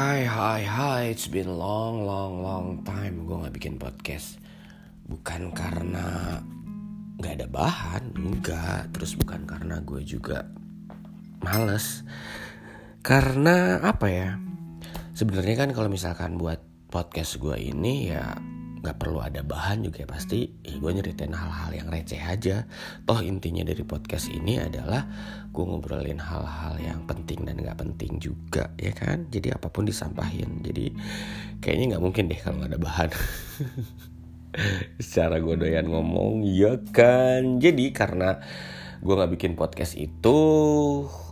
Hai hai hai It's been long long long time. Gue gak bikin podcast. Bukan karena Gak ada bahan Enggak Terus bukan karena gue juga Males. Karena apa ya? Sebenarnya kan kalau misalkan buat podcast gue ini ya nggak perlu ada bahan juga ya pasti ya gue nyeritain hal-hal yang receh aja. Toh intinya dari podcast ini adalah gue ngobrolin hal-hal yang penting dan nggak penting juga ya kan? Jadi apa pun disampahin jadi kayaknya nggak mungkin deh kalau ada bahan. Secara gue doyan ngomong ya kan? Jadi karena gue nggak bikin podcast itu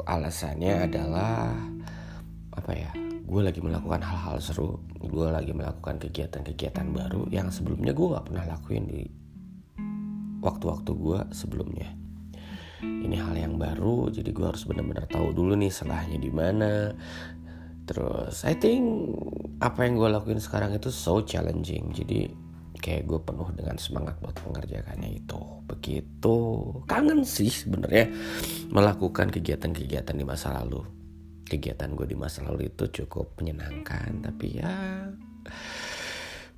alasannya adalah apa ya gue lagi melakukan hal-hal seru gue lagi melakukan kegiatan-kegiatan baru yang sebelumnya gue gak pernah lakuin di waktu-waktu gue sebelumnya. Ini hal yang baru jadi gue harus benar-benar tahu dulu nih salahnya di mana. Terus I think apa yang gue lakuin sekarang itu so challenging. Jadi kayak gue penuh dengan semangat buat mengerjakannya itu. Begitu. Kangen sih sebenarnya melakukan kegiatan-kegiatan di masa lalu kegiatan gue di masa lalu itu cukup menyenangkan tapi ya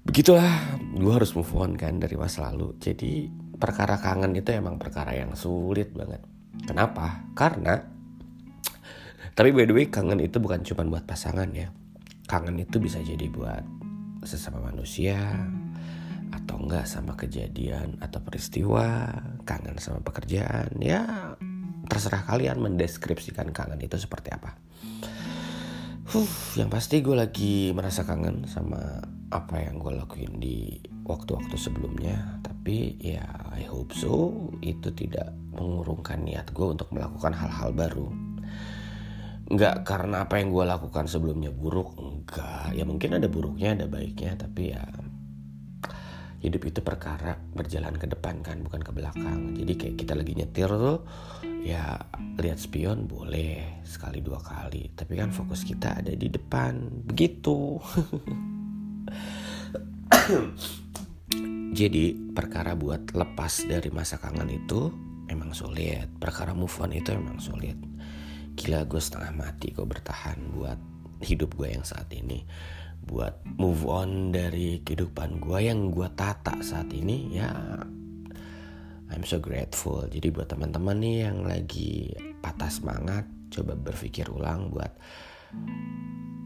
begitulah. Gue harus move on kan dari masa lalu. Jadi perkara kangen itu emang perkara yang sulit banget. Kenapa? Karena tapi by the way kangen itu bukan cuma buat pasangan ya. Kangen itu bisa jadi buat sesama manusia atau enggak sama kejadian atau peristiwa kangen sama pekerjaan ya terserah kalian mendeskripsikan kangen itu seperti apa. Huh, yang pasti gue lagi merasa kangen sama apa yang gue lakuin di waktu-waktu sebelumnya. Tapi ya I hope so itu tidak mengurungkan niat gue untuk melakukan hal-hal baru. Enggak karena apa yang gue lakukan sebelumnya buruk, enggak. Ya mungkin ada buruknya, ada baiknya, tapi ya hidup itu perkara berjalan ke depan kan bukan ke belakang jadi kayak kita lagi nyetir tuh ya lihat spion boleh sekali dua kali tapi kan fokus kita ada di depan. Begitu. Jadi perkara buat lepas dari masa kangen itu emang sulit. Perkara move on itu emang sulit. Gila gue setengah mati gue bertahan buat hidup gue yang saat ini. Buat move on dari kehidupan gue yang gue tata saat ini ya I'm so grateful. Jadi buat teman-teman nih yang lagi patah semangat coba berpikir ulang buat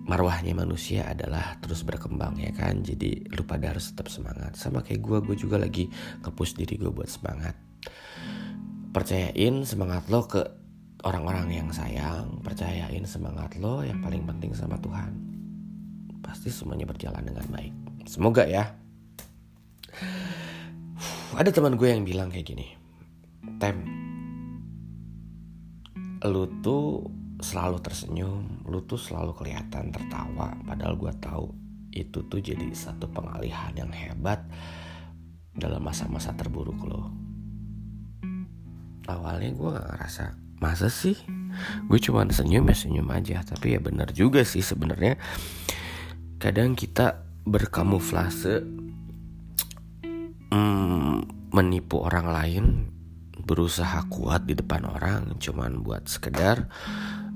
marwahnya manusia adalah terus berkembang ya kan? Jadi lu pada harus tetap semangat. Sama kayak gue gue juga lagi ngepush diri gue buat semangat. Percayain semangat lo ke orang-orang yang sayang. Percayain semangat lo yang paling penting sama Tuhan. Pasti semuanya berjalan dengan baik. Semoga ya. Ada teman gue yang bilang kayak gini, Tem, lu tuh selalu tersenyum, lu tuh selalu kelihatan tertawa, padahal gue tahu itu tuh jadi satu pengalihan yang hebat dalam masa-masa terburuk lo. Awalnya gue gak ngerasa masa sih gue cuma senyum ya senyum aja tapi ya benar juga sih sebenarnya kadang kita berkamuflase mm, menipu orang lain berusaha kuat di depan orang cuman buat sekedar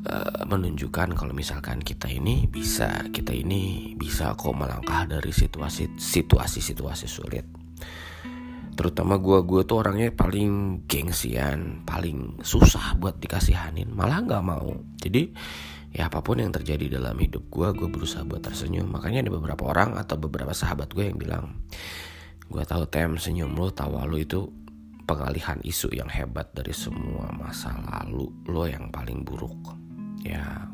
uh, menunjukkan kalau misalkan kita ini bisa kita ini bisa kok melangkah dari situasi situasi situasi sulit. Terutama gue gue tuh orangnya paling gengsian paling susah buat dikasihanin malah nggak mau. Jadi ya apa pun yang terjadi dalam hidup gue gue berusaha buat tersenyum. Makanya ada beberapa orang atau beberapa sahabat gue yang bilang gue tahu tem senyum lo tawa lo itu pengalihan isu yang hebat dari semua masa lalu lo yang paling buruk. Ya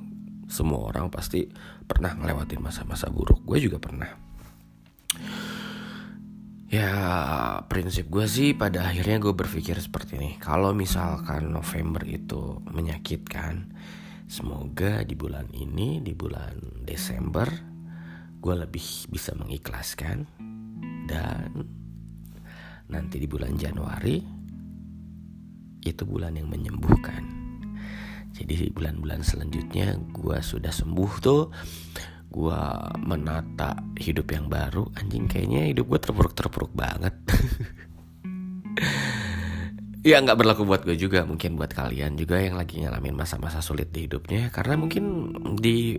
semua orang pasti pernah ngelewatin masa-masa buruk. Gue juga pernah. Ya prinsip gue sih pada akhirnya gue berpikir seperti ini. Kalau misalkan November itu menyakitkan Semoga di bulan ini, di bulan Desember, gue lebih bisa mengikhlaskan dan nanti di bulan Januari itu bulan yang menyembuhkan. Jadi di bulan-bulan selanjutnya gue sudah sembuh tuh. Gue menata hidup yang baru. Anjing kayaknya hidup gue terpuruk-terpuruk banget. Ya nggak berlaku buat gue juga. Mungkin buat kalian juga yang lagi ngalamin masa-masa sulit di hidupnya. Karena mungkin di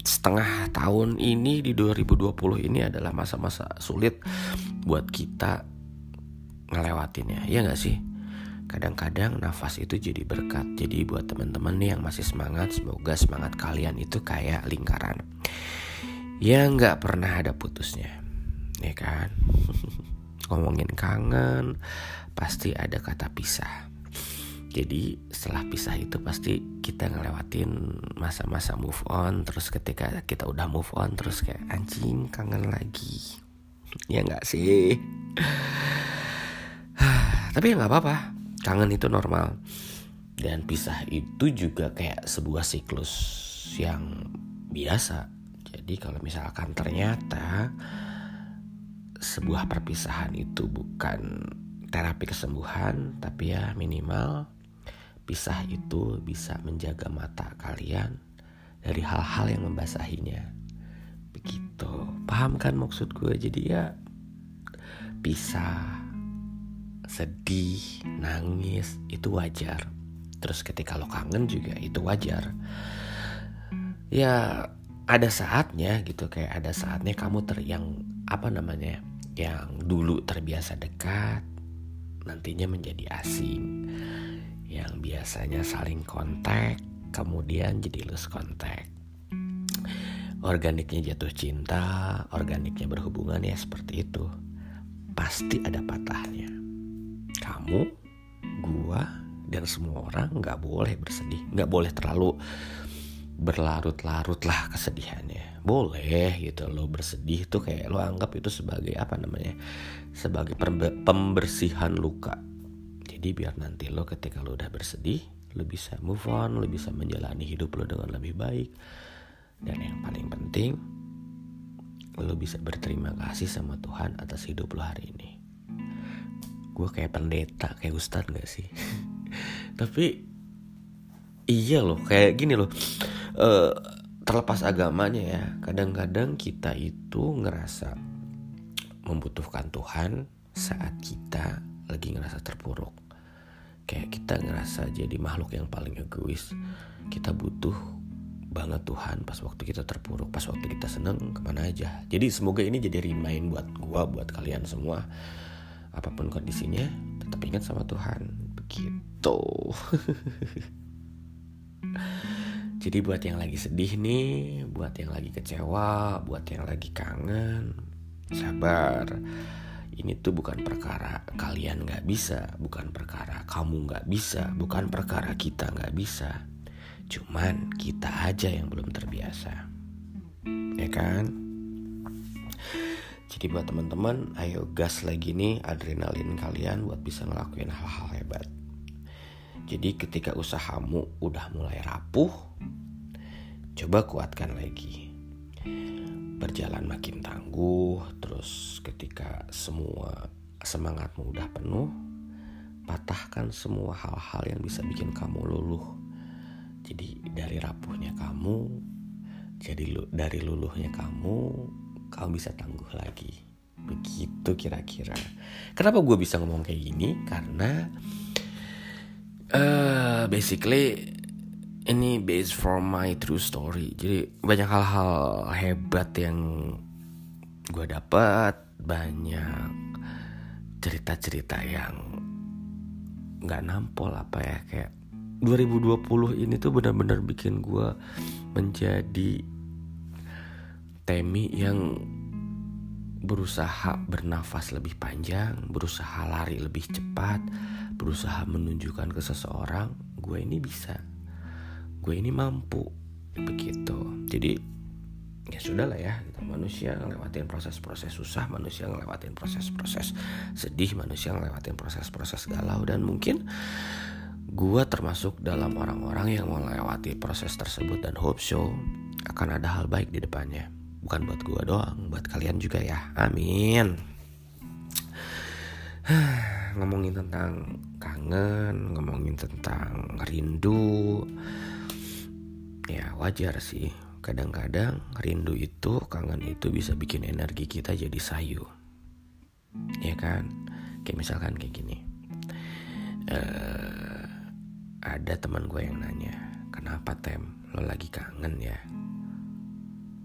setengah tahun ini di 2020 ini adalah masa-masa sulit buat kita ngelewatinnya. Ya nggak sih? Kadang-kadang nafas itu jadi berkat. Jadi buat teman-teman nih yang masih semangat semoga semangat kalian itu kayak lingkaran. Yang nggak pernah ada putusnya. Ya kan? Ngomongin kangen pasti ada kata pisah jadi setelah pisah itu pasti kita ngelewatin masa-masa move on terus ketika kita udah move on terus kayak anjing kangen lagi. Ya nggak sih? Tapi ya nggak apa-apa. Kangen itu normal. Dan pisah itu juga kayak sebuah siklus yang biasa. Jadi kalau misalkan ternyata sebuah perpisahan itu bukan terapi kesembuhan tapi ya minimal pisah itu bisa menjaga mata kalian dari hal-hal yang membasahinya. Begitu. Paham kan maksud gue? Jadi ya pisah sedih, nangis itu wajar. Terus ketika lo kangen juga itu wajar. Ya ada saatnya gitu. Kayak ada saatnya kamu ter yang apa namanya yang dulu terbiasa dekat nantinya menjadi asing yang biasanya saling kontak kemudian jadi lose kontak organiknya jatuh cinta organiknya berhubungan ya seperti itu pasti ada patahnya kamu, gua, dan semua orang nggak boleh bersedih, nggak boleh terlalu berlarut-larut lah kesedihannya. Boleh gitu lo bersedih tuh kayak lo anggap itu sebagai apa namanya? Sebagai pembersihan luka. Jadi biar nanti lo ketika lo udah bersedih, lo bisa move on, lo bisa menjalani hidup lo dengan lebih baik. Dan yang paling penting, lo bisa berterima kasih sama Tuhan atas hidup lo hari ini. Gue kayak pendeta kayak ustad gak sih? Tapi iya loh kayak gini loh. Uh, terlepas agamanya ya kadang-kadang kita itu ngerasa membutuhkan Tuhan saat kita lagi ngerasa terpuruk kayak kita ngerasa jadi makhluk yang paling egois. Kita butuh banget Tuhan pas waktu kita terpuruk pas waktu kita seneng ke mana aja. Jadi semoga ini jadi remind buat gue buat kalian semua. Apa pun kondisinya tetap ingat sama Tuhan. Begitu. Jadi buat yang lagi sedih nih buat yang lagi kecewa buat yang lagi kangen sabar ini tuh bukan perkara kalian nggak bisa bukan perkara kamu nggak bisa bukan perkara kita nggak bisa cuman kita aja yang belum terbiasa ya kan jadi buat teman-teman, ayo gas lagi nih adrenalin kalian buat bisa ngelakuin hal-hal hebat. Jadi ketika usahamu udah mulai rapuh, coba kuatkan lagi. Berjalan makin tangguh, terus ketika semua semangatmu udah penuh, patahkan semua hal-hal yang bisa bikin kamu luluh. Jadi dari rapuhnya kamu, jadi dari luluhnya kamu, kamu bisa tangguh lagi. Begitu kira-kira. Kenapa gue bisa ngomong kayak gini? Karena uh, basically ini based from my true story. Jadi banyak hal-hal hebat yang gue dapat, banyak cerita-cerita yang nggak nampol apa ya kayak 2020 ini tuh benar-benar bikin gue menjadi Temi yang berusaha bernafas lebih panjang, berusaha lari lebih cepat, berusaha menunjukkan ke seseorang, gue ini bisa, gue ini mampu, begitu. Jadi ya sudah lah ya, manusia ngelewatin proses-proses susah, manusia ngelewatin proses-proses sedih, manusia ngelewatin proses-proses galau dan mungkin gue termasuk dalam orang-orang yang melewati proses tersebut dan hope show akan ada hal baik di depannya. Bukan buat gue doang buat kalian juga ya. Amin. Ngomongin tentang kangen ngomongin tentang rindu ya wajar sih. Kadang-kadang rindu itu kangen itu bisa bikin energi kita jadi sayu. Ya kan? Kayak misalkan kayak gini. Uh, ada teman gue yang nanya kenapa tem? Lo lagi kangen ya?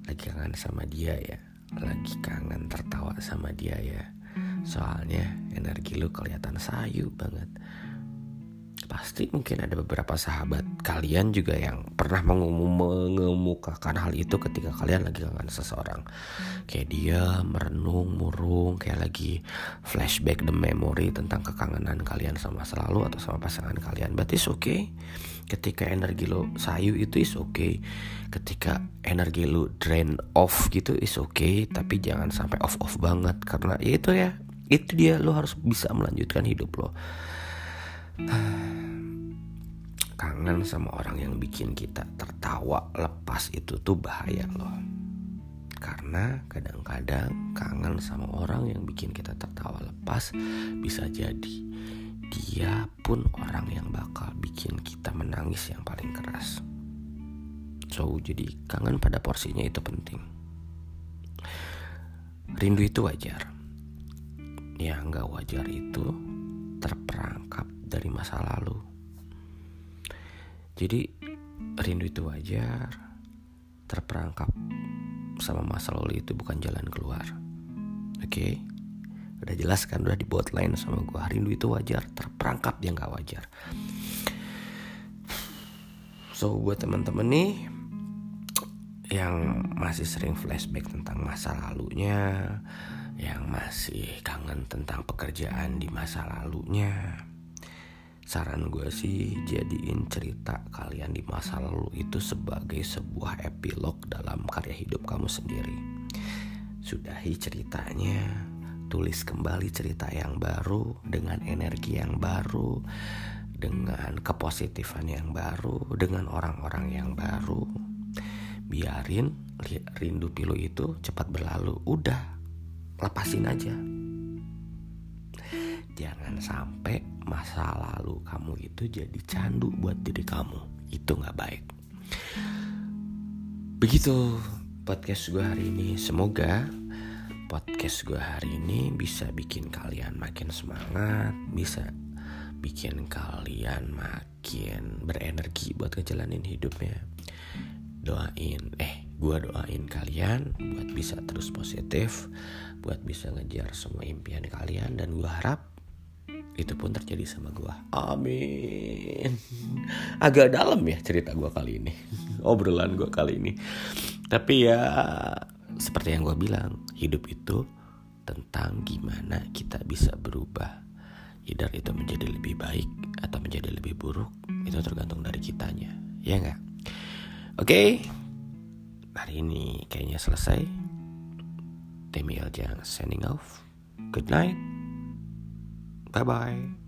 Lagi kangen sama dia ya. Lagi kangen tertawa sama dia ya. Soalnya energi lu kelihatan sayu banget pasti mungkin ada beberapa sahabat kalian juga yang pernah mengemukakan hal itu ketika kalian lagi kangen seseorang. Kayak dia merenung murung kayak lagi flashback the memory tentang kekangenan kalian sama masa lalu atau sama pasangan kalian. Berarti oke okay. Ketika energi lo sayu itu is okay. ketika energi lo drain off gitu is okay. tapi jangan sampai off off banget karena ya itu ya itu dia. Lo harus bisa melanjutkan hidup lo kangen sama orang yang bikin kita tertawa lepas itu tuh bahaya loh karena kadang-kadang kangen sama orang yang bikin kita tertawa lepas bisa jadi dia pun orang yang bakal bikin kita menangis yang paling keras. So, jadi kangen pada porsinya itu penting. Rindu itu wajar. Yang nggak wajar itu terperangkap dari masa lalu. Jadi rindu itu wajar, terperangkap sama masa lalu itu bukan jalan keluar. Oke? Okay? udah jelas kan udah di lain sama gue rindu itu wajar terperangkap dia nggak wajar so buat teman-teman nih yang masih sering flashback tentang masa lalunya yang masih kangen tentang pekerjaan di masa lalunya saran gue sih jadiin cerita kalian di masa lalu itu sebagai sebuah epilog dalam karya hidup kamu sendiri sudahi ceritanya tulis kembali cerita yang baru dengan energi yang baru, dengan kepositifan yang baru, dengan orang-orang yang baru. Biarin rindu pilu itu cepat berlalu. Udah, lepasin aja. Jangan sampai masa lalu kamu itu jadi candu buat diri kamu. Itu nggak baik. Begitu podcast gue hari ini. Semoga podcast gue hari ini bisa bikin kalian makin semangat, bisa bikin kalian makin berenergi buat ngejalanin hidupnya. Doain, eh, gue doain kalian buat bisa terus positif, buat bisa ngejar semua impian kalian dan gue harap itu pun terjadi sama gue. Amin. Agak dalam ya cerita gue kali ini, obrolan gue kali ini. Tapi ya seperti yang gue bilang, hidup itu tentang gimana kita bisa berubah. Either itu menjadi lebih baik atau menjadi lebih buruk, itu tergantung dari kitanya. Ya nggak? Oke, okay. hari ini kayaknya selesai. Temi Eljang signing off. Good night. Bye bye. Mm.